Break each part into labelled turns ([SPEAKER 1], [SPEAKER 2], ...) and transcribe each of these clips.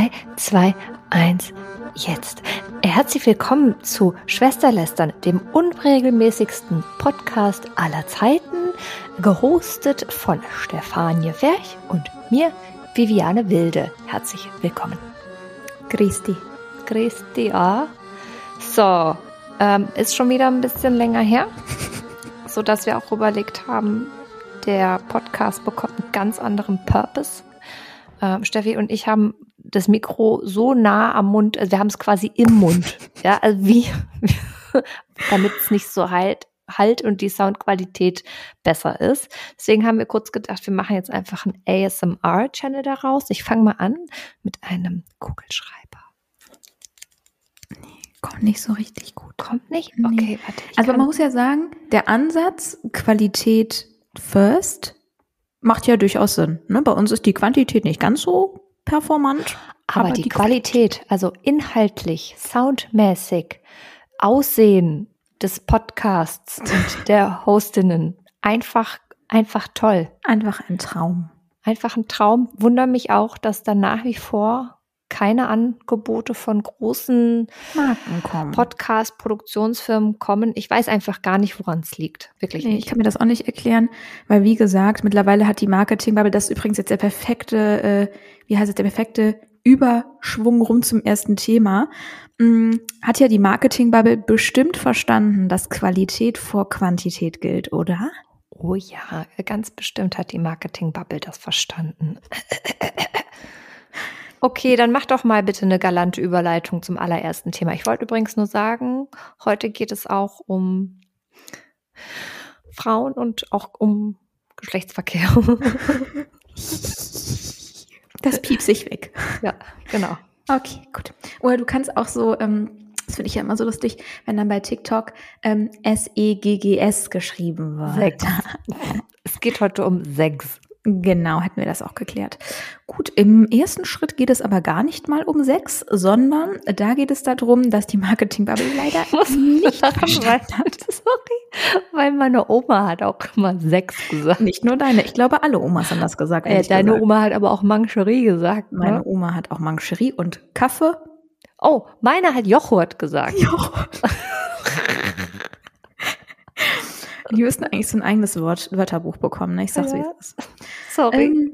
[SPEAKER 1] 3, 2, 1, jetzt. Herzlich willkommen zu Schwesterlästern, dem unregelmäßigsten Podcast aller Zeiten, gehostet von Stefanie Ferch und mir, Viviane Wilde. Herzlich willkommen.
[SPEAKER 2] Christi.
[SPEAKER 1] Christi, ja. So, ähm, ist schon wieder ein bisschen länger her, so dass wir auch überlegt haben, der Podcast bekommt einen ganz anderen Purpose. Ähm, Steffi und ich haben das Mikro so nah am Mund, also wir haben es quasi im Mund. Ja, also wie, damit es nicht so halt, halt und die Soundqualität besser ist. Deswegen haben wir kurz gedacht, wir machen jetzt einfach einen ASMR-Channel daraus. Ich fange mal an mit einem Kugelschreiber.
[SPEAKER 2] Kommt nicht so richtig gut.
[SPEAKER 1] Kommt nicht?
[SPEAKER 2] Nee.
[SPEAKER 1] Okay, warte.
[SPEAKER 2] Also man muss ja sagen, der Ansatz Qualität first macht ja durchaus Sinn. Ne? Bei uns ist die Quantität nicht ganz so performant.
[SPEAKER 1] aber,
[SPEAKER 2] aber
[SPEAKER 1] die,
[SPEAKER 2] die
[SPEAKER 1] Qualität, also inhaltlich, soundmäßig, Aussehen des Podcasts und der Hostinnen, einfach, einfach toll.
[SPEAKER 2] Einfach ein Traum.
[SPEAKER 1] Einfach ein Traum. Wunder mich auch, dass da nach wie vor keine Angebote von großen. Podcast-Produktionsfirmen kommen. Ich weiß einfach gar nicht, woran es liegt. Wirklich
[SPEAKER 2] Nee, ich
[SPEAKER 1] nicht.
[SPEAKER 2] kann mir das auch nicht erklären, weil wie gesagt, mittlerweile hat die Marketingbubble, das ist übrigens jetzt der perfekte, äh, wie heißt es, der perfekte Überschwung rum zum ersten Thema, mh, hat ja die Marketingbubble bestimmt verstanden, dass Qualität vor Quantität gilt, oder?
[SPEAKER 1] Oh ja, ganz bestimmt hat die Marketing-Bubble das verstanden. Okay, dann mach doch mal bitte eine galante Überleitung zum allerersten Thema. Ich wollte übrigens nur sagen, heute geht es auch um Frauen und auch um Geschlechtsverkehr.
[SPEAKER 2] Das piept sich weg.
[SPEAKER 1] ja, genau.
[SPEAKER 2] Okay, gut. Oder du kannst auch so, ähm, das finde ich ja immer so lustig, wenn dann bei TikTok ähm, S-E-G-G-S geschrieben wird.
[SPEAKER 1] Sex. Es geht heute um Sex.
[SPEAKER 2] Genau, hätten wir das auch geklärt. Gut, im ersten Schritt geht es aber gar nicht mal um Sex, sondern da geht es darum, dass die Marketingbubble leider nicht verstanden hat.
[SPEAKER 1] Sorry, weil meine Oma hat auch immer Sex gesagt.
[SPEAKER 2] Nicht nur deine, ich glaube, alle Omas haben das gesagt.
[SPEAKER 1] Äh, deine
[SPEAKER 2] gesagt.
[SPEAKER 1] Oma hat aber auch Mancherie gesagt.
[SPEAKER 2] Meine
[SPEAKER 1] Ne?
[SPEAKER 2] Oma hat auch Mancherie und Kaffee.
[SPEAKER 1] Oh, meine hat Joghurt gesagt.
[SPEAKER 2] Die müssten eigentlich so ein eigenes Wort, Wörterbuch bekommen, ne? Ich sag's wie
[SPEAKER 1] Ja.
[SPEAKER 2] es ist.
[SPEAKER 1] Sorry.
[SPEAKER 2] Ähm,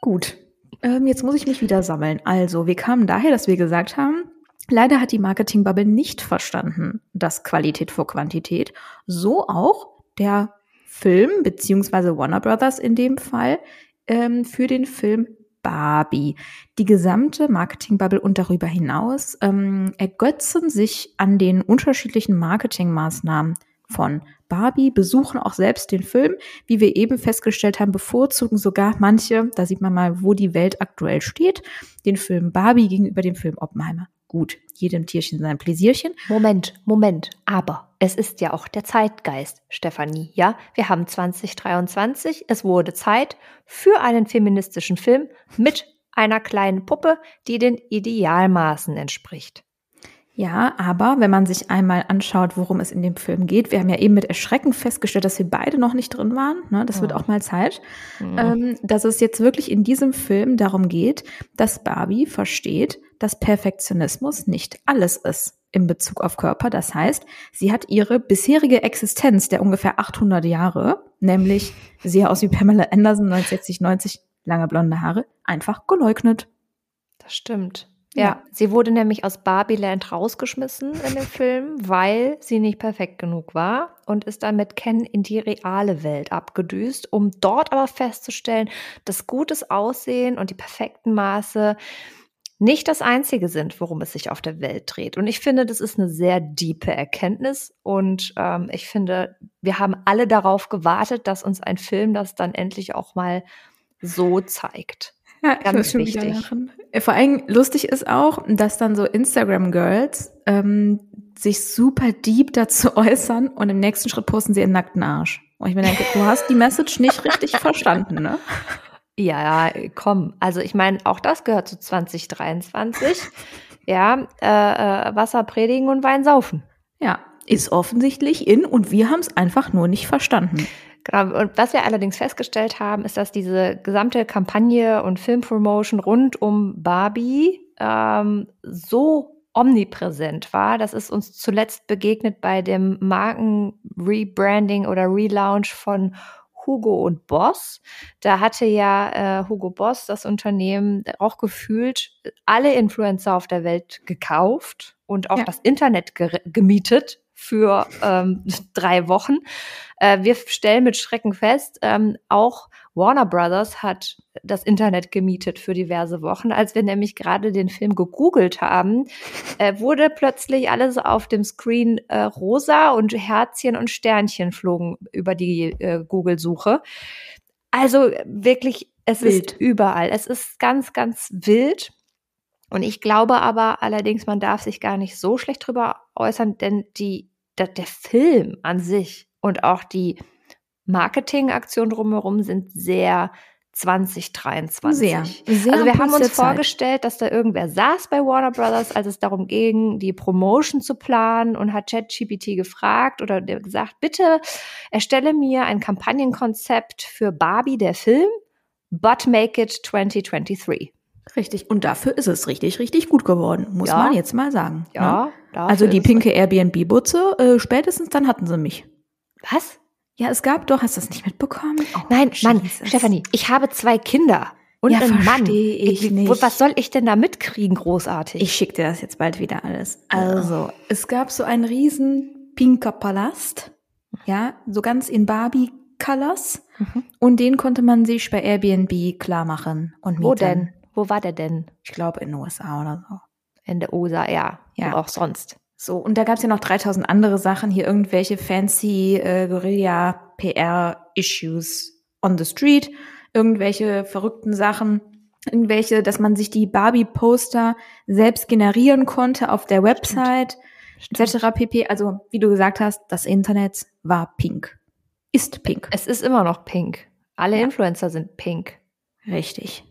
[SPEAKER 2] gut. Ähm, jetzt muss ich mich wieder sammeln. Also, wir kamen daher, dass wir gesagt haben, leider hat die Marketingbubble nicht verstanden, dass Qualität vor Quantität. So auch der Film, beziehungsweise Warner Brothers in dem Fall, ähm, für den Film Barbie. Die gesamte Marketingbubble und darüber hinaus ähm, ergötzen sich an den unterschiedlichen Marketingmaßnahmen von Barbie, besuchen auch selbst den Film. Wie wir eben festgestellt haben, bevorzugen sogar manche, da sieht man mal, wo die Welt aktuell steht, den Film Barbie gegenüber dem Film Oppenheimer. Gut, jedem Tierchen sein Pläsierchen.
[SPEAKER 1] Moment, Moment. Aber es ist ja auch der Zeitgeist, Stefanie. Ja, wir haben 2023. Es wurde Zeit für einen feministischen Film mit einer kleinen Puppe, die den Idealmaßen entspricht.
[SPEAKER 2] Ja, aber wenn man sich einmal anschaut, worum es in dem Film geht, wir haben ja eben mit Erschrecken festgestellt, dass wir beide noch nicht drin waren, ne? das wird
[SPEAKER 1] Oh.
[SPEAKER 2] auch mal Zeit,
[SPEAKER 1] Mhm.
[SPEAKER 2] ähm, dass es jetzt wirklich in diesem Film darum geht, dass Barbie versteht, dass Perfektionismus nicht alles ist in Bezug auf Körper. Das heißt, sie hat ihre bisherige Existenz der ungefähr 800 Jahre, nämlich sehr aus wie Pamela Anderson, 1960, 90, lange blonde Haare, einfach geleugnet.
[SPEAKER 1] Das stimmt. Ja,
[SPEAKER 2] Ja.
[SPEAKER 1] sie wurde nämlich aus Barbieland rausgeschmissen in dem Film, weil sie nicht perfekt genug war und ist dann mit Ken in die reale Welt abgedüst, um dort aber festzustellen, dass gutes Aussehen und die perfekten Maße nicht das Einzige sind, worum es sich auf der Welt dreht. Und ich finde, das ist eine sehr diepe Erkenntnis. Und ähm, ich finde, wir haben alle darauf gewartet, dass uns ein Film das dann endlich auch mal so zeigt.
[SPEAKER 2] Ja,
[SPEAKER 1] Ganz
[SPEAKER 2] muss schon wieder
[SPEAKER 1] wichtig.
[SPEAKER 2] lachen. Äh, Vor allem lustig ist auch, dass dann so Instagram-Girls ähm, sich super deep dazu äußern und im nächsten Schritt posten sie ihren nackten Arsch. Und ich mir denke, du hast die Message nicht richtig verstanden, ne?
[SPEAKER 1] Ja, komm. Also ich meine, auch das gehört zu 2023. ja, äh, äh, Wasser predigen und Wein saufen.
[SPEAKER 2] Ja, ist offensichtlich in und wir haben es einfach nur nicht verstanden.
[SPEAKER 1] Genau. Und was wir allerdings festgestellt haben, ist, dass diese gesamte Kampagne und Filmpromotion rund um Barbie ähm, so omnipräsent war. Das ist uns zuletzt begegnet bei dem Marken-Rebranding oder Relaunch von Hugo und Boss. Da hatte ja äh, Hugo Boss das Unternehmen auch gefühlt alle Influencer auf der Welt gekauft und auch ja. das Internet ge gemietet für ähm, drei Wochen. Äh, wir stellen mit Schrecken fest, ähm, auch Warner Brothers hat das Internet gemietet für diverse Wochen. Als wir nämlich gerade den Film gegoogelt haben, äh, wurde plötzlich alles auf dem Screen äh, rosa und Herzchen und Sternchen flogen über die äh, Google-Suche. Also wirklich, es wild. ist überall. Es ist ganz, ganz wild. Und ich glaube aber allerdings, man darf sich gar nicht so schlecht drüber äußern, denn die der, der Film an sich und auch die Marketingaktionen drumherum sind sehr 2023.
[SPEAKER 2] Sehr, sehr
[SPEAKER 1] also wir haben uns vorgestellt, dass da irgendwer saß bei Warner Brothers, als es darum ging, die Promotion zu planen und hat ChatGPT gefragt oder gesagt, bitte erstelle mir ein Kampagnenkonzept für Barbie, der Film, but make it 2023.
[SPEAKER 2] Richtig. Und dafür ist es richtig, richtig gut geworden, muss ja. man jetzt mal sagen.
[SPEAKER 1] Ja.
[SPEAKER 2] Ne? Also die pinke Airbnb-Butze, äh, spätestens dann hatten sie mich.
[SPEAKER 1] Was?
[SPEAKER 2] Ja, es gab doch, hast du das nicht mitbekommen?
[SPEAKER 1] Oh, Nein, Mann, Stefanie, ich habe zwei Kinder und ja, einen Mann.
[SPEAKER 2] Ich, ich nicht.
[SPEAKER 1] Was soll ich denn da mitkriegen, großartig?
[SPEAKER 2] Ich schicke dir das jetzt bald wieder alles. Also, oh. es gab so einen riesen pinker Palast, ja, so ganz in Barbie Colors. Mhm. Und den konnte man sich bei Airbnb klar machen und mieten.
[SPEAKER 1] Wo denn? Wo war der denn?
[SPEAKER 2] Ich glaube in den USA oder so.
[SPEAKER 1] In der USA, ja. Ja. auch sonst.
[SPEAKER 2] So, und da gab es ja noch 3000 andere Sachen, hier irgendwelche fancy äh, Guerilla-PR-Issues on the street, irgendwelche verrückten Sachen, irgendwelche, dass man sich die Barbie-Poster selbst generieren konnte auf der Website, etc. pp. Also, wie du gesagt hast, das Internet war pink. Ist pink.
[SPEAKER 1] Es ist immer noch pink. Alle ja. Influencer sind pink.
[SPEAKER 2] Richtig.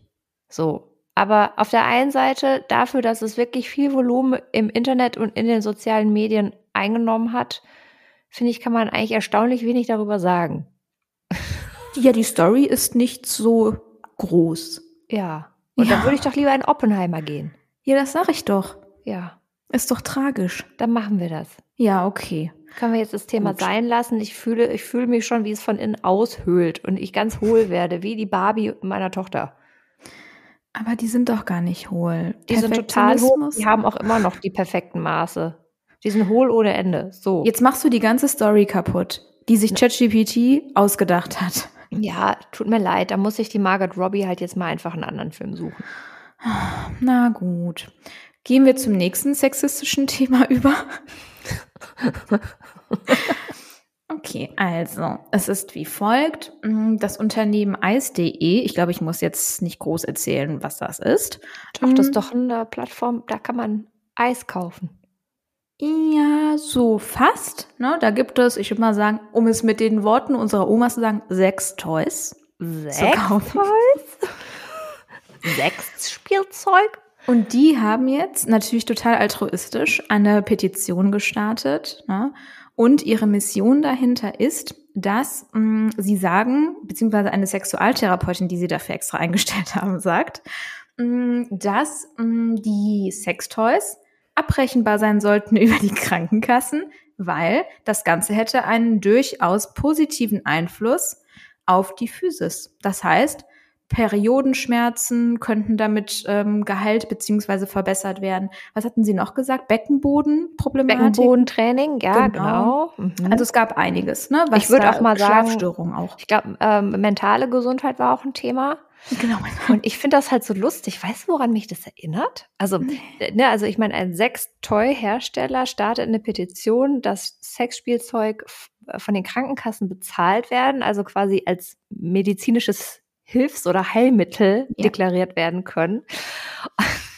[SPEAKER 1] So, aber auf der einen Seite dafür, dass es wirklich viel Volumen im Internet und in den sozialen Medien eingenommen hat, finde ich, kann man eigentlich erstaunlich wenig darüber sagen.
[SPEAKER 2] Ja, die Story ist nicht so groß.
[SPEAKER 1] Ja. Und ja. dann würde ich doch lieber in Oppenheimer gehen.
[SPEAKER 2] Ja, das sag ich doch.
[SPEAKER 1] Ja.
[SPEAKER 2] Ist doch tragisch.
[SPEAKER 1] Dann machen wir das.
[SPEAKER 2] Ja, okay.
[SPEAKER 1] Können wir jetzt das Thema Gut. sein lassen? Ich fühle, ich fühle mich schon, wie es von innen aushöhlt und ich ganz hohl werde, wie die Barbie meiner Tochter.
[SPEAKER 2] Aber die sind doch gar nicht hohl.
[SPEAKER 1] Die sind total hohl. Die haben auch immer noch die perfekten Maße. Die sind hohl ohne Ende. So.
[SPEAKER 2] Jetzt machst du die ganze Story kaputt, die sich ChatGPT ausgedacht hat.
[SPEAKER 1] Ja, tut mir leid. Da muss ich die Margaret Robbie halt jetzt mal einfach einen anderen Film suchen.
[SPEAKER 2] Na gut. Gehen wir zum nächsten sexistischen Thema über. Okay, also es ist wie folgt. Mm, das Unternehmen Eis.de, ich glaube, ich muss jetzt nicht groß erzählen, was das ist.
[SPEAKER 1] Doch, das ist mm. doch eine Plattform, da kann man Eis kaufen.
[SPEAKER 2] Ja, so fast. Ne? Da gibt es, ich würde mal sagen, um es mit den Worten unserer Oma zu sagen, sechs Toys.
[SPEAKER 1] Sechs Toys? sechs Spielzeug?
[SPEAKER 2] Und die haben jetzt natürlich total altruistisch eine Petition gestartet. Ne? Und ihre Mission dahinter ist, dass mh, mm, sie sagen, beziehungsweise eine Sexualtherapeutin, die sie dafür extra eingestellt haben, sagt, mh, mm, dass mh, mm, die Sextoys abrechenbar sein sollten über die Krankenkassen, weil das Ganze hätte einen durchaus positiven Einfluss auf die Physis. Das heißt, Periodenschmerzen könnten damit ähm, geheilt beziehungsweise verbessert werden. Was hatten Sie noch gesagt? Beckenbodenproblematik?
[SPEAKER 1] Beckenbodentraining, ja, genau.
[SPEAKER 2] genau. Mhm. Also es gab einiges, ne?
[SPEAKER 1] Was ich würde auch mal sagen,
[SPEAKER 2] Schlafstörungen auch.
[SPEAKER 1] Ich glaube, ähm, mentale Gesundheit war auch ein Thema.
[SPEAKER 2] Genau.
[SPEAKER 1] Und ich finde das halt so lustig. Weißt du, woran mich das erinnert? Also, nee. ne, also ich meine, ein Sex-Toy-Hersteller startet eine Petition, dass Sexspielzeug von den Krankenkassen bezahlt werden, also quasi als medizinisches Hilfs- oder Heilmittel ja. deklariert werden können.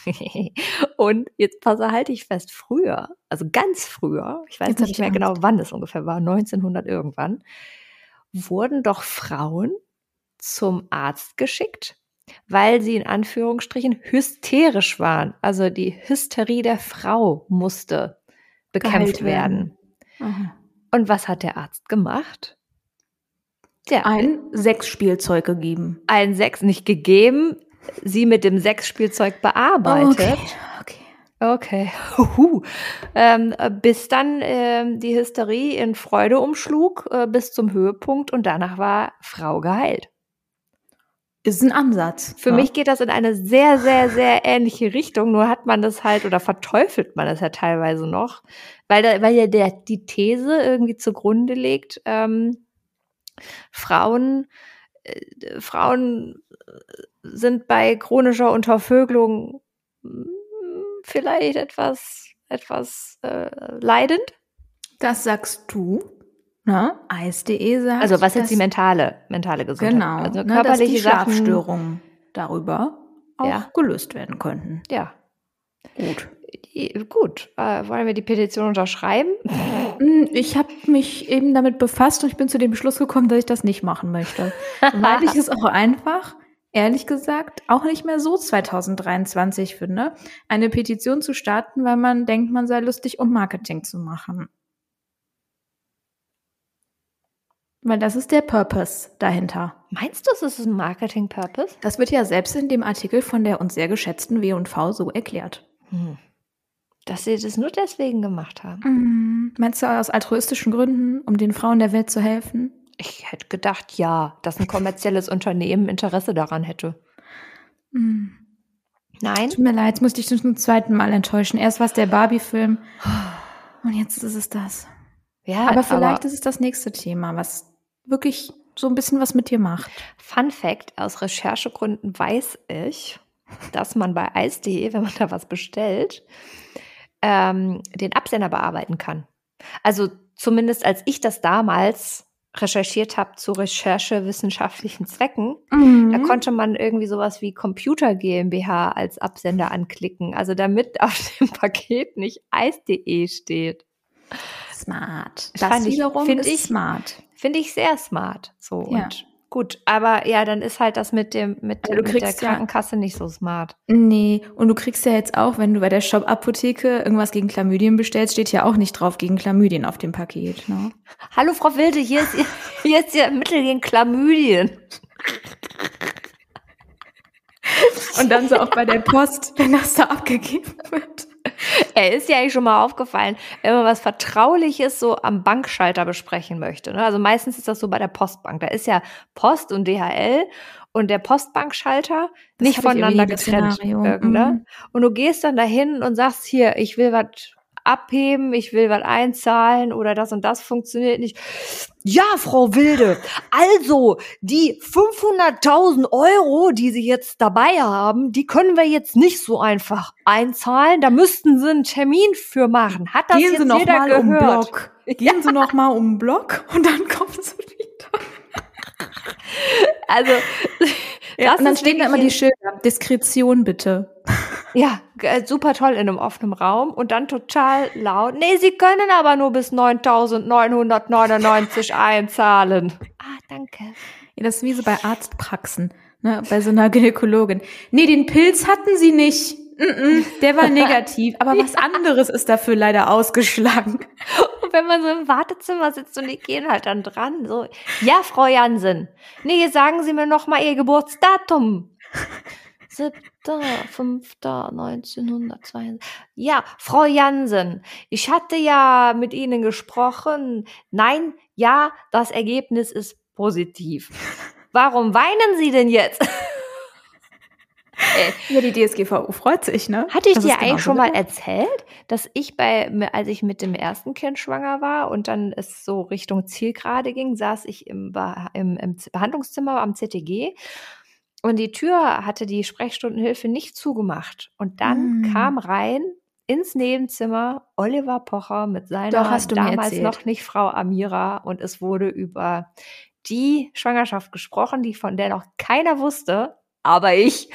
[SPEAKER 1] und jetzt passe halte ich fest, früher, also ganz früher, ich weiß jetzt nicht mehr Angst. genau, wann es ungefähr war, 1900 irgendwann, wurden doch Frauen zum Arzt geschickt, weil sie in Anführungsstrichen hysterisch waren. Also die Hysterie der Frau musste bekämpft werden. werden. Und was hat der Arzt gemacht? Ja.
[SPEAKER 2] ein Sexspielzeug gegeben.
[SPEAKER 1] Ein Sex nicht gegeben, sie mit dem Sexspielzeug bearbeitet.
[SPEAKER 2] Okay. okay.
[SPEAKER 1] Okay. Huhu. Ähm, äh, bis dann ähm, die Hysterie in Freude umschlug, äh, bis zum Höhepunkt und danach war Frau geheilt.
[SPEAKER 2] Ist ein Ansatz.
[SPEAKER 1] Für
[SPEAKER 2] ja.
[SPEAKER 1] mich geht das in eine sehr, sehr, sehr ähnliche Richtung, nur hat man das halt oder verteufelt man das ja teilweise noch, weil, da, weil ja der, die These irgendwie zugrunde legt, ähm, Frauen, äh, Frauen sind bei chronischer Untervögelung hm, vielleicht etwas, etwas äh, leidend.
[SPEAKER 2] Das sagst du. Ne? Eis.de sagt.
[SPEAKER 1] Also was jetzt die mentale, mentale Gesundheit?
[SPEAKER 2] Genau.
[SPEAKER 1] Also
[SPEAKER 2] ne, dass die
[SPEAKER 1] körperliche.
[SPEAKER 2] Schlafstörungen darüber auch
[SPEAKER 1] Ja.
[SPEAKER 2] gelöst werden könnten.
[SPEAKER 1] Ja,
[SPEAKER 2] Gut.
[SPEAKER 1] Gut. Äh, wollen wir die Petition unterschreiben?
[SPEAKER 2] Hm, Ich habe mich eben damit befasst und ich bin zu dem Beschluss gekommen, dass ich das nicht machen möchte. Weil ich es auch einfach, ehrlich gesagt, auch nicht mehr so 2023 finde, eine Petition zu starten, weil man denkt, man sei lustig, um Marketing zu machen. Weil das ist der Purpose dahinter.
[SPEAKER 1] Meinst du, es ist ein Marketing-Purpose?
[SPEAKER 2] Das wird ja selbst in dem Artikel von der uns sehr geschätzten W&V so erklärt.
[SPEAKER 1] Hm. Dass sie das nur deswegen gemacht haben.
[SPEAKER 2] Mhm. Meinst du aus altruistischen Gründen, um den Frauen der Welt zu helfen?
[SPEAKER 1] Ich hätte gedacht, ja, dass ein kommerzielles Unternehmen Interesse daran hätte.
[SPEAKER 2] Mhm.
[SPEAKER 1] Nein?
[SPEAKER 2] Tut mir leid, jetzt musste ich dich zum zweiten Mal enttäuschen. Erst war es der Barbie-Film und jetzt ist es das.
[SPEAKER 1] Ja,
[SPEAKER 2] Aber vielleicht ist es das nächste Thema, was wirklich so ein bisschen was mit dir macht.
[SPEAKER 1] Fun Fact: Aus Recherchegründen weiß ich, dass man bei Eis.de, wenn man da was bestellt, ähm, den Absender bearbeiten kann. Also zumindest als ich das damals recherchiert habe zu recherchewissenschaftlichen Zwecken, Da
[SPEAKER 2] Mhm.
[SPEAKER 1] konnte man irgendwie sowas wie Computer GmbH als Absender anklicken. Also damit auf dem Paket nicht eis.de steht.
[SPEAKER 2] Smart.
[SPEAKER 1] Das
[SPEAKER 2] Das
[SPEAKER 1] ich-
[SPEAKER 2] wiederum
[SPEAKER 1] find
[SPEAKER 2] ist
[SPEAKER 1] ich-
[SPEAKER 2] smart.
[SPEAKER 1] Finde ich sehr smart. So
[SPEAKER 2] Ja.
[SPEAKER 1] und gut. Aber ja, dann ist halt das mit dem mit,
[SPEAKER 2] du
[SPEAKER 1] mit der
[SPEAKER 2] kriegst ja-
[SPEAKER 1] Krankenkasse nicht so smart.
[SPEAKER 2] Nee, und du kriegst ja jetzt auch, wenn du bei der Shop-Apotheke irgendwas gegen Chlamydien bestellst, steht ja auch nicht drauf gegen Chlamydien auf dem Paket. Ne?
[SPEAKER 1] Hallo Frau Wilde, hier ist ihr, hier ist ihr Mittel gegen Chlamydien.
[SPEAKER 2] Und dann so auch bei der Post, wenn das da abgegeben wird.
[SPEAKER 1] Er ist ja eigentlich schon mal aufgefallen, wenn man was Vertrauliches so am Bankschalter besprechen möchte. Ne? Also meistens ist das so bei der Postbank. Da ist ja Post und DHL und der Postbankschalter
[SPEAKER 2] Das
[SPEAKER 1] nicht voneinander getrennt. Ne?
[SPEAKER 2] Mhm.
[SPEAKER 1] Und du gehst dann dahin und sagst hier, ich will was abheben, ich will was einzahlen oder das und das funktioniert nicht. Ja, Frau Wilde, also die 500.000 Euro, die Sie jetzt dabei haben, die können wir jetzt nicht so einfach einzahlen. Da müssten Sie einen Termin für machen. Hat das
[SPEAKER 2] Gehen
[SPEAKER 1] jetzt
[SPEAKER 2] Sie noch
[SPEAKER 1] jeder
[SPEAKER 2] mal
[SPEAKER 1] gehört?
[SPEAKER 2] um Block. Gehen Sie noch mal um Block und dann kommen Sie wieder.
[SPEAKER 1] Also,
[SPEAKER 2] Ja,
[SPEAKER 1] das
[SPEAKER 2] und dann stehen da immer die Schilder. Diskretion bitte.
[SPEAKER 1] Ja, äh, super toll in einem offenen Raum und dann total laut. Nee, Sie können aber nur bis 9.999 einzahlen. Ah, danke.
[SPEAKER 2] Ja, das ist wie so bei Arztpraxen, ne, bei so einer Gynäkologin. Nee, den Pilz hatten sie nicht. Mm -mm, der war negativ, aber was anderes ist dafür leider ausgeschlagen.
[SPEAKER 1] Und wenn man so im Wartezimmer sitzt und die gehen halt dann dran, so, ja, Frau Jansen, nee, sagen Sie mir noch mal Ihr Geburtsdatum. 7.5.1992. Ja, Frau Jansen, ich hatte ja mit Ihnen gesprochen. Nein, ja, das Ergebnis ist positiv. Warum weinen Sie denn jetzt?
[SPEAKER 2] Ja, die DSGVO freut sich, ne?
[SPEAKER 1] Hatte ich
[SPEAKER 2] Das
[SPEAKER 1] dir eigentlich schon mal erzählt, dass ich bei, als ich mit dem ersten Kind schwanger war und dann es so Richtung Zielgerade ging, saß ich im, Be- im, im Behandlungszimmer am ZTG und die Tür hatte die Sprechstundenhilfe nicht zugemacht. Und dann
[SPEAKER 2] Mm.
[SPEAKER 1] kam rein ins Nebenzimmer Oliver Pocher mit seiner
[SPEAKER 2] Doch, hast du mir
[SPEAKER 1] damals noch nicht Frau Amira und es wurde über die Schwangerschaft gesprochen, die von der noch keiner wusste, aber ich.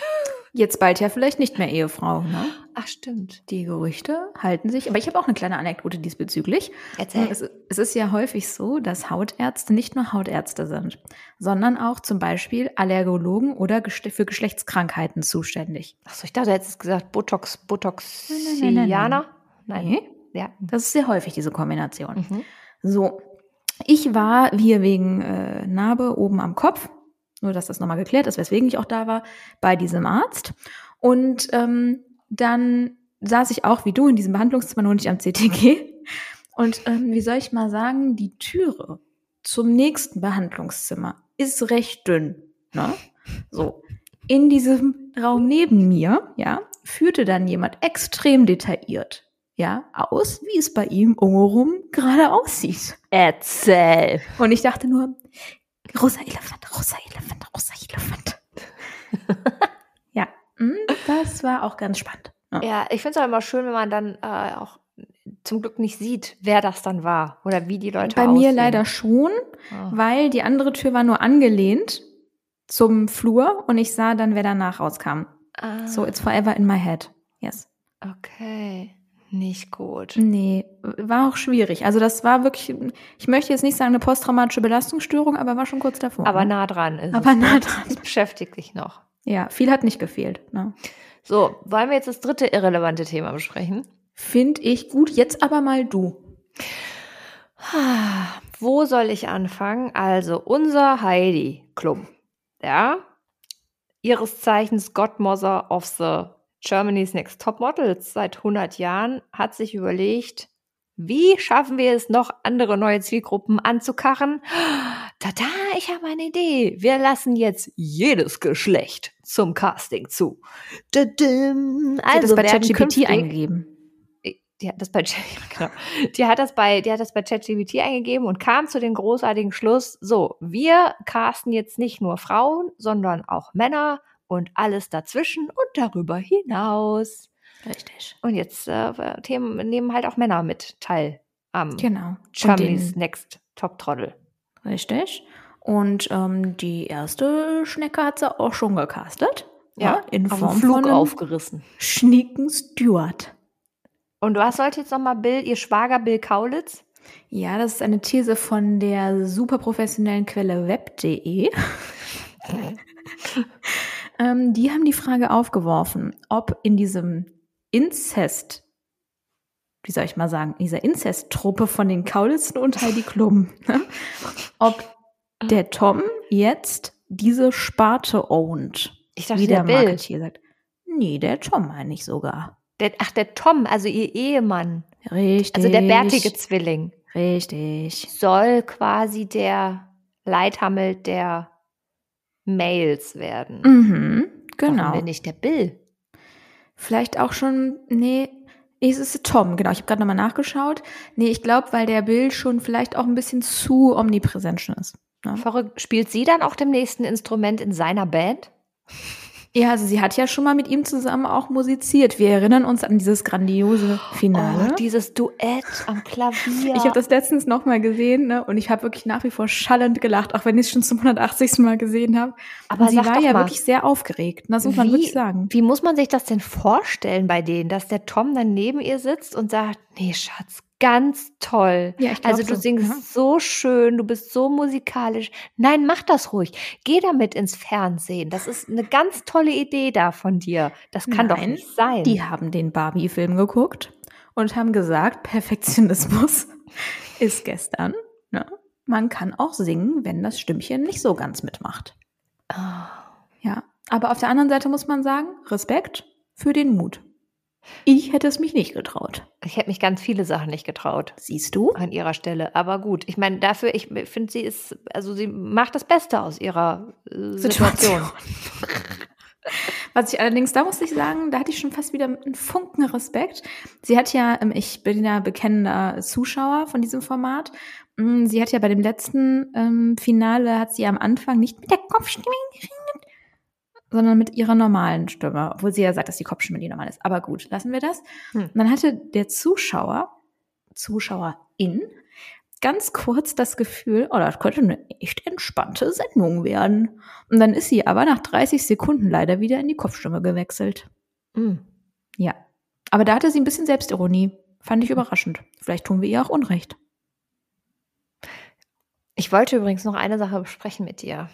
[SPEAKER 2] Jetzt bald ja vielleicht nicht mehr Ehefrau, ne?
[SPEAKER 1] Ach, stimmt.
[SPEAKER 2] Die Gerüchte halten sich. Aber ich habe auch eine kleine Anekdote diesbezüglich.
[SPEAKER 1] Erzähl.
[SPEAKER 2] Es, es ist ja häufig so, dass Hautärzte nicht nur Hautärzte sind, sondern auch zum Beispiel Allergologen oder für Geschlechtskrankheiten zuständig.
[SPEAKER 1] Achso, ich dachte, du hättest gesagt Botox, Botoxianer. Nein.
[SPEAKER 2] Nee,
[SPEAKER 1] Ja.
[SPEAKER 2] das ist sehr häufig, diese Kombination.
[SPEAKER 1] Mhm.
[SPEAKER 2] So, Ich war hier wegen äh, Narbe oben am Kopf, nur dass das nochmal geklärt ist, weswegen ich auch da war, bei diesem Arzt. Und ähm, dann saß ich auch wie du in diesem Behandlungszimmer, nur nicht am CTG. Und ähm, wie soll ich mal sagen, die Türe zum nächsten Behandlungszimmer ist recht dünn. Ne? So. In diesem Raum neben mir, ja, führte dann jemand extrem detailliert, ja, aus, wie es bei ihm ungerum gerade aussieht.
[SPEAKER 1] Erzähl.
[SPEAKER 2] Und ich dachte nur, rosa Elefant, rosa Elefant, rosa Elefant. ja, mm, das war auch ganz spannend. Ja.
[SPEAKER 1] Ja, ich finde es auch immer schön, wenn man dann äh, auch zum Glück nicht sieht, wer das dann war oder wie die Leute
[SPEAKER 2] Bei
[SPEAKER 1] aussehen.
[SPEAKER 2] mir leider schon,
[SPEAKER 1] Ah.
[SPEAKER 2] weil die andere Tür war nur angelehnt zum Flur und ich sah dann, wer danach rauskam.
[SPEAKER 1] Ah,
[SPEAKER 2] So, it's forever in my head. Yes.
[SPEAKER 1] okay. Nicht gut.
[SPEAKER 2] Nee, war auch schwierig. Also das war wirklich, ich möchte jetzt nicht sagen eine posttraumatische Belastungsstörung, aber war schon kurz davor.
[SPEAKER 1] Aber
[SPEAKER 2] ne?
[SPEAKER 1] nah dran ist
[SPEAKER 2] Aber
[SPEAKER 1] es.
[SPEAKER 2] nah dran.
[SPEAKER 1] Das beschäftigt dich noch.
[SPEAKER 2] Ja, viel hat nicht gefehlt. Ne?
[SPEAKER 1] So, wollen wir jetzt das dritte irrelevante Thema besprechen?
[SPEAKER 2] Finde ich gut. Jetzt aber mal du.
[SPEAKER 1] Wo soll ich anfangen? Also, unser Heidi Klum, ja, ihres Zeichens Godmother of the Germany's Next Top Models seit 100 Jahren, hat sich überlegt, wie schaffen wir es noch, andere neue Zielgruppen anzukarren? Tada, ich habe eine Idee. Wir lassen jetzt jedes Geschlecht zum Casting zu. Dadim. Also
[SPEAKER 2] das bei ChatGPT eingegeben.
[SPEAKER 1] die hat das bei genau. die hat das bei die hat das bei ChatGPT eingegeben und kam zu dem großartigen Schluss, so, wir casten jetzt nicht nur Frauen, sondern auch Männer und alles dazwischen und darüber hinaus.
[SPEAKER 2] Richtig.
[SPEAKER 1] Und jetzt äh, Themen nehmen halt auch Männer mit teil am
[SPEAKER 2] Genau. Den-
[SPEAKER 1] Next Top Trottel.
[SPEAKER 2] Richtig. Und ähm, die erste Schnecke hat sie auch schon gecastet.
[SPEAKER 1] Ja,
[SPEAKER 2] in
[SPEAKER 1] auf
[SPEAKER 2] Form
[SPEAKER 1] Flug
[SPEAKER 2] von einem
[SPEAKER 1] aufgerissen.
[SPEAKER 2] schnieken Steward.
[SPEAKER 1] Und du hast heute jetzt nochmal Bill, ihr Schwager Bill Kaulitz.
[SPEAKER 2] Ja, das ist eine These von der super professionellen Quelle web.de. ähm, die haben die Frage aufgeworfen, ob in diesem Inzest, wie soll ich mal sagen, dieser Inzesttruppe von den Kaulitzen und Heidi Klum, ne, ob der Tom jetzt diese Sparte ownt,
[SPEAKER 1] Ich dachte,
[SPEAKER 2] wie
[SPEAKER 1] der,
[SPEAKER 2] der
[SPEAKER 1] Bill.
[SPEAKER 2] Marketier sagt. Nee, der Tom meine ich sogar.
[SPEAKER 1] Der, ach, der Tom, also ihr Ehemann.
[SPEAKER 2] Richtig.
[SPEAKER 1] Also der bärtige Zwilling.
[SPEAKER 2] Richtig.
[SPEAKER 1] soll quasi der Leithammel der Mails werden.
[SPEAKER 2] Mhm,
[SPEAKER 1] Warum
[SPEAKER 2] genau.
[SPEAKER 1] denn nicht der Bill?
[SPEAKER 2] Vielleicht auch schon, nee, es ist Tom, genau. Ich habe gerade nochmal nachgeschaut. Nee, ich glaube, weil der Bill schon vielleicht auch ein bisschen zu omnipräsent schon ist. Ne?
[SPEAKER 1] Verrückt. Spielt sie dann auch dem nächsten Instrument in seiner Band?
[SPEAKER 2] Ja, also sie hat ja schon mal mit ihm zusammen auch musiziert. Wir erinnern uns an dieses grandiose Finale.
[SPEAKER 1] Oh, dieses Duett am Klavier.
[SPEAKER 2] ich habe das letztens nochmal gesehen ne? und ich habe wirklich nach wie vor schallend gelacht, auch wenn ich es schon zum 180. Mal gesehen habe.
[SPEAKER 1] Aber
[SPEAKER 2] Und sie war ja
[SPEAKER 1] mal,
[SPEAKER 2] wirklich sehr aufgeregt. Das muss man wirklich sagen.
[SPEAKER 1] Wie muss man sich das denn vorstellen bei denen, dass der Tom dann neben ihr sitzt und sagt, nee, Schatz, ganz toll.
[SPEAKER 2] Ja,
[SPEAKER 1] Also du
[SPEAKER 2] so,
[SPEAKER 1] singst
[SPEAKER 2] ja.
[SPEAKER 1] so schön, du bist so musikalisch. Nein, mach das ruhig. Geh damit ins Fernsehen. Das ist eine ganz tolle Idee da von dir. Das kann doch
[SPEAKER 2] Nein,
[SPEAKER 1] nicht sein.
[SPEAKER 2] Die haben den Barbie-Film geguckt und haben gesagt, Perfektionismus ist gestern. Ne? Man kann auch singen, wenn das Stimmchen nicht so ganz mitmacht.
[SPEAKER 1] Ah.
[SPEAKER 2] Ja. Aber auf der anderen Seite muss man sagen, Respekt für den Mut. Ich hätte es mich nicht getraut.
[SPEAKER 1] Ich hätte mich ganz viele Sachen nicht getraut
[SPEAKER 2] Siehst du?
[SPEAKER 1] an ihrer Stelle. Aber gut, ich meine, dafür, ich finde, sie ist, also sie macht das Beste aus ihrer äh, Situation.
[SPEAKER 2] Was ich allerdings, da muss ich sagen, da hatte ich schon fast wieder einen Funken Respekt. Sie hat ja, ähm, ich bin ja bekennender Zuschauer von diesem Format. Mm, Sie hat ja bei dem letzten ähm, Finale, hat sie am Anfang nicht mit der Kopfstimme geredet, sondern mit ihrer normalen Stimme, obwohl sie ja sagt, dass die Kopfstimme die normal ist. Aber gut, lassen wir das.
[SPEAKER 1] Hm.
[SPEAKER 2] Und dann hatte der Zuschauer, Zuschauerin, ganz kurz das Gefühl, oh, das könnte eine echt entspannte Sendung werden. Und dann ist sie aber nach 30 Sekunden leider wieder in die Kopfstimme gewechselt.
[SPEAKER 1] Mm.
[SPEAKER 2] Ja. Aber da hatte sie ein bisschen Selbstironie. Fand ich überraschend. Vielleicht tun wir ihr auch Unrecht.
[SPEAKER 1] Ich wollte übrigens noch eine Sache besprechen mit dir.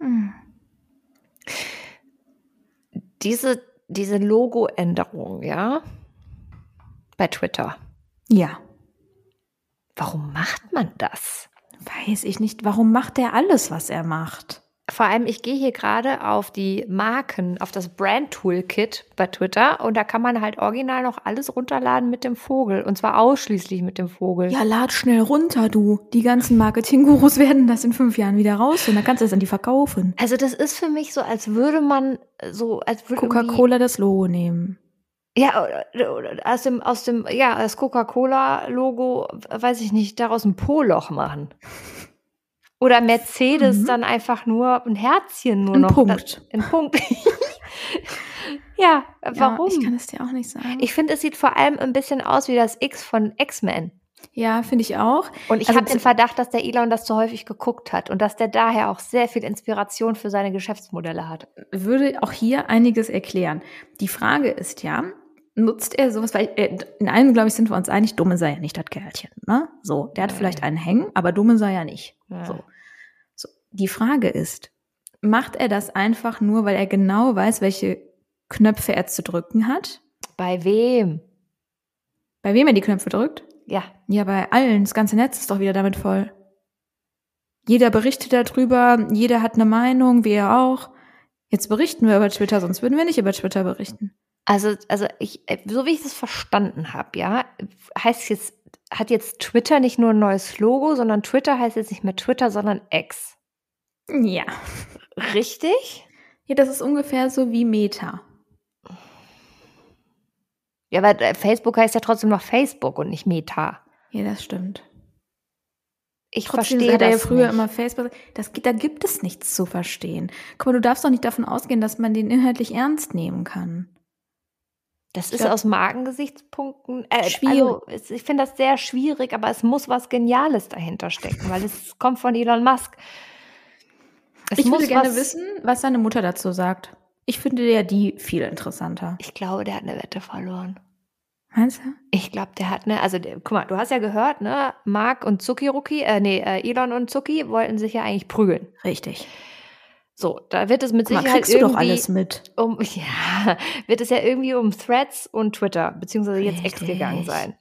[SPEAKER 2] Hm.
[SPEAKER 1] Diese, diese Logo-Änderung, ja, bei Twitter.
[SPEAKER 2] Ja.
[SPEAKER 1] Warum macht man das?
[SPEAKER 2] Weiß ich nicht. Warum macht der alles, was er macht?
[SPEAKER 1] Vor allem, ich gehe hier gerade auf die Marken, auf das Brand Toolkit bei Twitter und da kann man halt original noch alles runterladen mit dem Vogel und zwar ausschließlich mit dem Vogel.
[SPEAKER 2] Ja, lad schnell runter, du. Die ganzen Marketing-Gurus werden das in fünf Jahren wieder raus und dann kannst du es an die verkaufen.
[SPEAKER 1] Also das ist für mich so, als würde man so, als würde
[SPEAKER 2] Coca-Cola das Logo nehmen.
[SPEAKER 1] Ja, aus dem, aus dem, ja, das Coca-Cola-Logo, weiß ich nicht, daraus ein Po-Loch machen. Oder Mercedes mhm. dann einfach nur ein Herzchen nur
[SPEAKER 2] ein
[SPEAKER 1] noch.
[SPEAKER 2] Punkt.
[SPEAKER 1] ein Punkt. ja, warum?
[SPEAKER 2] Ja, ich kann es dir auch nicht sagen.
[SPEAKER 1] Ich finde, es sieht vor allem ein bisschen aus wie das X von X-Men.
[SPEAKER 2] Ja, finde ich auch.
[SPEAKER 1] Und ich also habe den Verdacht, dass der Elon das zu häufig geguckt hat und dass der daher auch sehr viel Inspiration für seine Geschäftsmodelle hat.
[SPEAKER 2] Würde auch hier einiges erklären. Die Frage ist ja, nutzt er sowas, weil äh, in einem, glaube ich, sind wir uns einig, dumme sei ja nicht das Kerlchen. Ne? So, der hat ja. vielleicht einen Hängen, aber dumme sei ja nicht. Ja. So. so. Die Frage ist, macht er das einfach nur, weil er genau weiß, welche Knöpfe er zu drücken hat?
[SPEAKER 1] Bei wem?
[SPEAKER 2] Bei wem er die Knöpfe drückt?
[SPEAKER 1] Ja.
[SPEAKER 2] Ja, bei allen. Das ganze Netz ist doch wieder damit voll. Jeder berichtet darüber, jeder hat eine Meinung, wir auch. Jetzt berichten wir über Twitter, sonst würden wir nicht über Twitter berichten.
[SPEAKER 1] Also, also ich, äh, so wie ich das verstanden habe, ja, heißt jetzt, hat jetzt Twitter nicht nur ein neues Logo, sondern Twitter heißt jetzt nicht mehr Twitter, sondern X.
[SPEAKER 2] Ja.
[SPEAKER 1] Richtig?
[SPEAKER 2] Ja, das ist ungefähr so wie Meta.
[SPEAKER 1] Ja, weil äh, Facebook heißt ja trotzdem noch Facebook und nicht Meta.
[SPEAKER 2] Ja, das stimmt.
[SPEAKER 1] Ich Trotzdem verstehe
[SPEAKER 2] das
[SPEAKER 1] ja
[SPEAKER 2] früher
[SPEAKER 1] nicht.
[SPEAKER 2] immer Facebook. Das, da gibt es nichts zu verstehen. Guck mal, du darfst doch nicht davon ausgehen, dass man den inhaltlich ernst nehmen kann.
[SPEAKER 1] Das ist glaub, aus Markengesichtspunkten äh, schwierig. Also, ich finde das sehr schwierig, aber es muss was Geniales dahinter stecken, weil es kommt von Elon Musk.
[SPEAKER 2] Es ich würde gerne wissen, was seine Mutter dazu sagt. Ich finde ja die viel interessanter.
[SPEAKER 1] Ich glaube, der hat eine Wette verloren.
[SPEAKER 2] Meinst du?
[SPEAKER 1] Ich glaube, der hat ne, also der, guck mal, du hast ja gehört, ne, Mark und Zucki Rucki, äh, nee, äh, Elon und Zucki wollten sich ja eigentlich prügeln.
[SPEAKER 2] Richtig.
[SPEAKER 1] So, da wird es mit Sicherheit
[SPEAKER 2] kriegst
[SPEAKER 1] irgendwie
[SPEAKER 2] du doch alles mit.
[SPEAKER 1] um ja, wird es ja irgendwie um Threads und Twitter beziehungsweise jetzt X gegangen sein.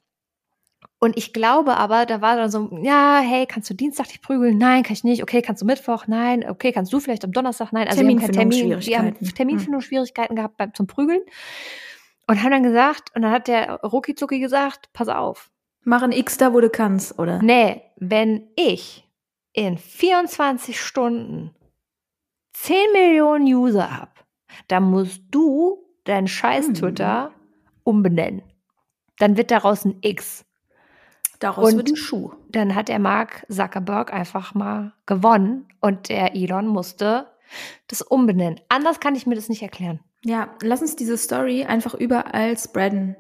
[SPEAKER 1] Und ich glaube aber, da war dann so, ja, hey, kannst du Dienstag dich prügeln? Nein, kann ich nicht. Okay, kannst du Mittwoch? Nein. Okay, kannst du vielleicht am Donnerstag? Nein. Also
[SPEAKER 2] Terminfindungsschwierigkeiten.
[SPEAKER 1] Haben Terminfindungsschwierigkeiten gehabt beim, zum Prügeln. Und haben dann gesagt, und dann hat der Rucki Zucki gesagt, pass auf.
[SPEAKER 2] Mach ein X da, wo du kannst, oder?
[SPEAKER 1] Nee, wenn ich in 24 Stunden 10 Millionen User habe, dann musst du deinen scheiß Twitter mhm. umbenennen. Dann wird daraus ein X.
[SPEAKER 2] Daraus und wird ein Schuh.
[SPEAKER 1] Dann hat der Mark Zuckerberg einfach mal gewonnen und der Elon musste das umbenennen. Anders kann ich mir das nicht erklären.
[SPEAKER 2] Ja, lass uns diese Story einfach überall spreaden.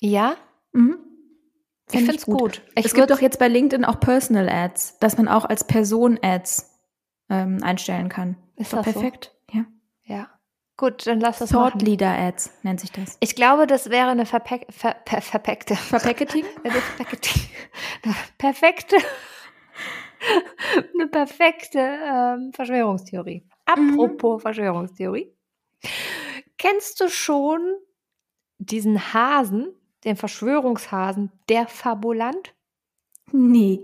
[SPEAKER 1] Ja?
[SPEAKER 2] Mhm.
[SPEAKER 1] ich finde es gut. gut.
[SPEAKER 2] es gibt doch jetzt bei LinkedIn auch Personal Ads, dass man auch als Person Ads ähm, einstellen kann.
[SPEAKER 1] Ist das
[SPEAKER 2] perfekt?
[SPEAKER 1] So? Ja. Ja. Gut, dann lass das
[SPEAKER 2] Thought Leader Ads nennt sich das.
[SPEAKER 1] Ich glaube, das wäre eine verpack ver per verpackte
[SPEAKER 2] Verpacketing?
[SPEAKER 1] Verpacketing. Perfekte eine perfekte ähm, Verschwörungstheorie. Apropos mhm. Verschwörungstheorie. Kennst du schon diesen Hasen, den Verschwörungshasen, der Fabulant?
[SPEAKER 2] Nee.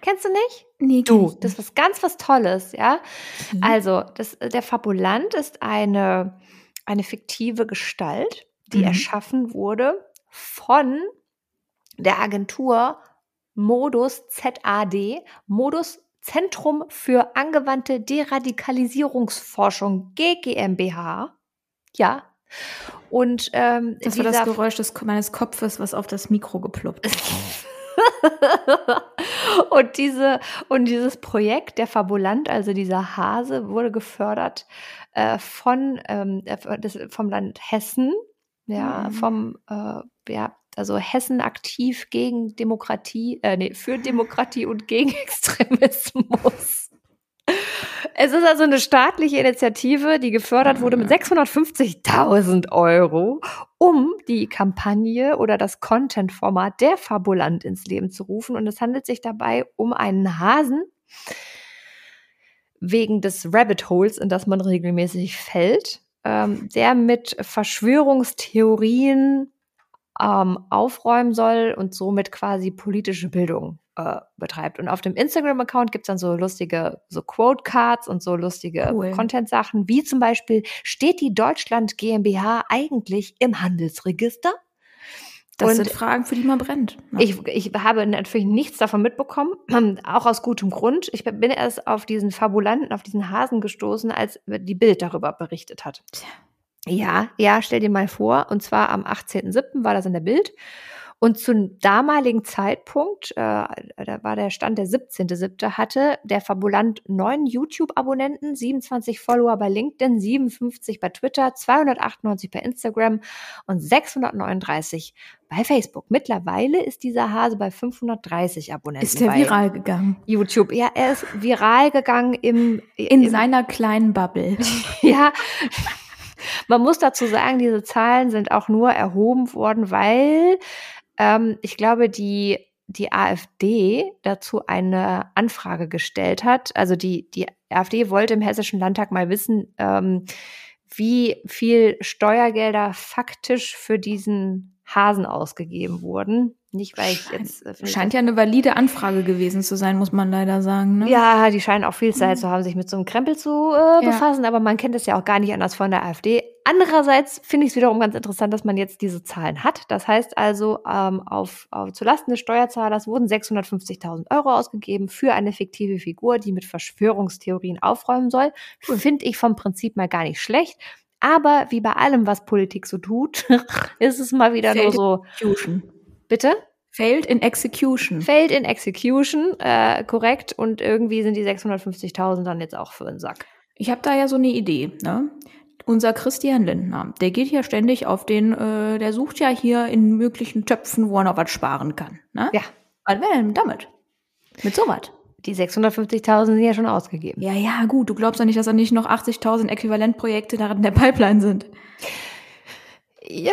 [SPEAKER 1] Kennst du nicht?
[SPEAKER 2] Nee,
[SPEAKER 1] du. Das ist was ganz was Tolles, ja. Mhm. Also, das, der Fabulant ist eine, eine fiktive Gestalt, die mhm. erschaffen wurde von der Agentur Modus ZAD, Modus Zentrum für angewandte Deradikalisierungsforschung GmbH. Ja. Und ähm,
[SPEAKER 2] das war das Geräusch des, meines Kopfes, was auf das Mikro geploppt ist.
[SPEAKER 1] und, diese, und dieses Projekt, der Fabulant, also dieser Hase, wurde gefördert äh, von, ähm, äh, des, vom Land Hessen, ja, mhm. vom, äh, ja, also Hessen aktiv gegen Demokratie, äh, nee, für Demokratie und gegen Extremismus. Es ist also eine staatliche Initiative, die gefördert wurde mit 650.000 mhm. Euro, um die Kampagne oder das Content-Format der Fabulant ins Leben zu rufen. Und es handelt sich dabei um einen Hasen wegen des Rabbit Holes, in das man regelmäßig fällt, ähm, der mit Verschwörungstheorien ähm, aufräumen soll und somit quasi politische Bildung äh, betreibt. Und auf dem Instagram-Account gibt's dann so lustige so Quote-Cards und so lustige
[SPEAKER 2] Cool.
[SPEAKER 1] Content-Sachen, wie zum Beispiel, steht die Deutschland GmbH eigentlich im Handelsregister?
[SPEAKER 2] Das
[SPEAKER 1] Und
[SPEAKER 2] sind Fragen, für die man brennt.
[SPEAKER 1] Ich, ich habe natürlich nichts davon mitbekommen, auch aus gutem Grund. Ich bin erst auf diesen Fabulanten, auf diesen Hasen gestoßen, als die Bild darüber berichtet hat.
[SPEAKER 2] Tja.
[SPEAKER 1] Ja, ja, stell dir mal vor, und zwar am 18.07. war das in der Bild. Und zum damaligen Zeitpunkt, äh, da war der Stand der 17.07., hatte der Fabulant neun YouTube-Abonnenten, 27 Follower bei LinkedIn, 57 bei Twitter, 298 bei Instagram und 639 bei Facebook. Mittlerweile ist dieser Hase bei 530 Abonnenten
[SPEAKER 2] Ist der viral gegangen.
[SPEAKER 1] YouTube. Ja, er ist viral gegangen im,
[SPEAKER 2] In
[SPEAKER 1] im
[SPEAKER 2] seiner kleinen Bubble.
[SPEAKER 1] ja, man muss dazu sagen, diese Zahlen sind auch nur erhoben worden, weil ähm, ich glaube, die, die AfD dazu eine Anfrage gestellt hat. Also die, die AfD wollte im Hessischen Landtag mal wissen, ähm, wie viel Steuergelder faktisch für diesen Hasen ausgegeben wurden. Nicht, weil ich
[SPEAKER 2] Scheint-
[SPEAKER 1] jetzt. äh,
[SPEAKER 2] Scheint ja eine valide Anfrage gewesen zu sein, muss man leider sagen. Ne?
[SPEAKER 1] Ja, die scheinen auch viel Zeit zu haben, sich mit so einem Krempel zu äh,
[SPEAKER 2] Ja.
[SPEAKER 1] befassen, aber man kennt es ja auch gar nicht anders von der AfD. Andererseits finde ich es wiederum ganz interessant, dass man jetzt diese Zahlen hat. Das heißt also, ähm, auf, auf zulasten des Steuerzahlers wurden 650.000 Euro ausgegeben für eine fiktive Figur, die mit Verschwörungstheorien aufräumen soll. Finde ich vom Prinzip mal gar nicht schlecht. Aber wie bei allem, was Politik so tut, ist es mal wieder nur
[SPEAKER 2] Fällt-
[SPEAKER 1] so,
[SPEAKER 2] Execution.
[SPEAKER 1] Bitte?
[SPEAKER 2] Failed in Execution.
[SPEAKER 1] Failed in Execution, äh, korrekt. Und irgendwie sind die 650.000 dann jetzt auch für den Sack.
[SPEAKER 2] Ich habe da ja so eine Idee. Ne? Unser Christian Lindner, der geht ja ständig auf den, äh, der sucht ja hier in möglichen Töpfen, wo er noch was sparen kann. Ne?
[SPEAKER 1] Ja.
[SPEAKER 2] Was wäre denn damit? Mit sowas.
[SPEAKER 1] Die 650.000 sind ja schon ausgegeben.
[SPEAKER 2] Ja, ja, gut. Du glaubst doch nicht, dass da nicht noch 80.000 Äquivalentprojekte da in der Pipeline sind.
[SPEAKER 1] Ja,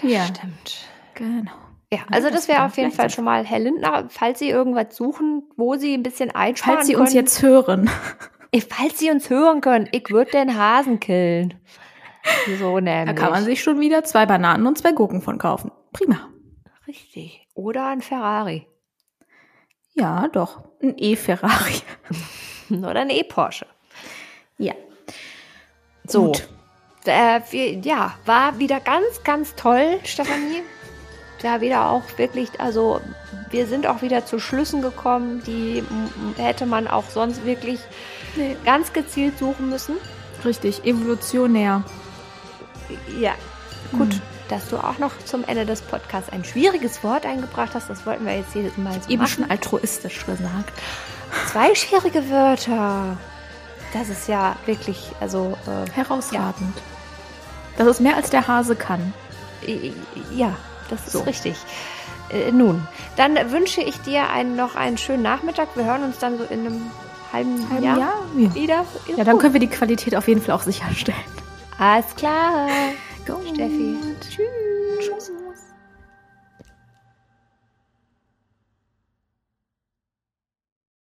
[SPEAKER 1] das
[SPEAKER 2] Ja.
[SPEAKER 1] stimmt.
[SPEAKER 2] Genau.
[SPEAKER 1] Ja, also das wäre auf jeden Fall schon mal, Herr Lindner, falls Sie irgendwas suchen, wo Sie ein bisschen einsparen
[SPEAKER 2] Falls Sie
[SPEAKER 1] können.
[SPEAKER 2] uns jetzt hören.
[SPEAKER 1] Falls Sie uns hören können, ich würde den Hasen killen. So
[SPEAKER 2] Da
[SPEAKER 1] nämlich.
[SPEAKER 2] kann man sich schon wieder zwei Bananen und zwei Gurken von kaufen. Prima.
[SPEAKER 1] Richtig. Oder ein Ferrari.
[SPEAKER 2] Ja, doch. Ein E-Ferrari.
[SPEAKER 1] Oder ein E-Porsche.
[SPEAKER 2] Ja.
[SPEAKER 1] So. Äh, wir, ja, war wieder ganz, ganz toll, Stefanie. Da wieder auch wirklich, also wir sind auch wieder zu Schlüssen gekommen, die hätte man auch sonst wirklich
[SPEAKER 2] Nee.
[SPEAKER 1] ganz gezielt suchen müssen.
[SPEAKER 2] Richtig. Evolutionär.
[SPEAKER 1] Ja, gut,
[SPEAKER 2] Hm.
[SPEAKER 1] dass du auch noch zum Ende des Podcasts ein schwieriges Wort eingebracht hast. Das wollten wir jetzt jedes Mal so
[SPEAKER 2] Eben
[SPEAKER 1] machen.
[SPEAKER 2] schon altruistisch gesagt.
[SPEAKER 1] Zwei schwierige Wörter. Das ist ja wirklich, also äh,
[SPEAKER 2] Herausragend. Das ist mehr als der Hase kann.
[SPEAKER 1] Ja, das ist
[SPEAKER 2] So.
[SPEAKER 1] richtig. Äh, nun, dann wünsche ich dir einen, noch einen schönen Nachmittag. Wir hören uns dann so in einem halben,
[SPEAKER 2] Halben
[SPEAKER 1] Jahr,
[SPEAKER 2] Jahr? Ja.
[SPEAKER 1] wieder.
[SPEAKER 2] Ja, dann können wir die Qualität auf jeden Fall auch sicherstellen.
[SPEAKER 1] Alles klar.
[SPEAKER 2] Go.
[SPEAKER 1] Steffi.
[SPEAKER 2] Tschüss.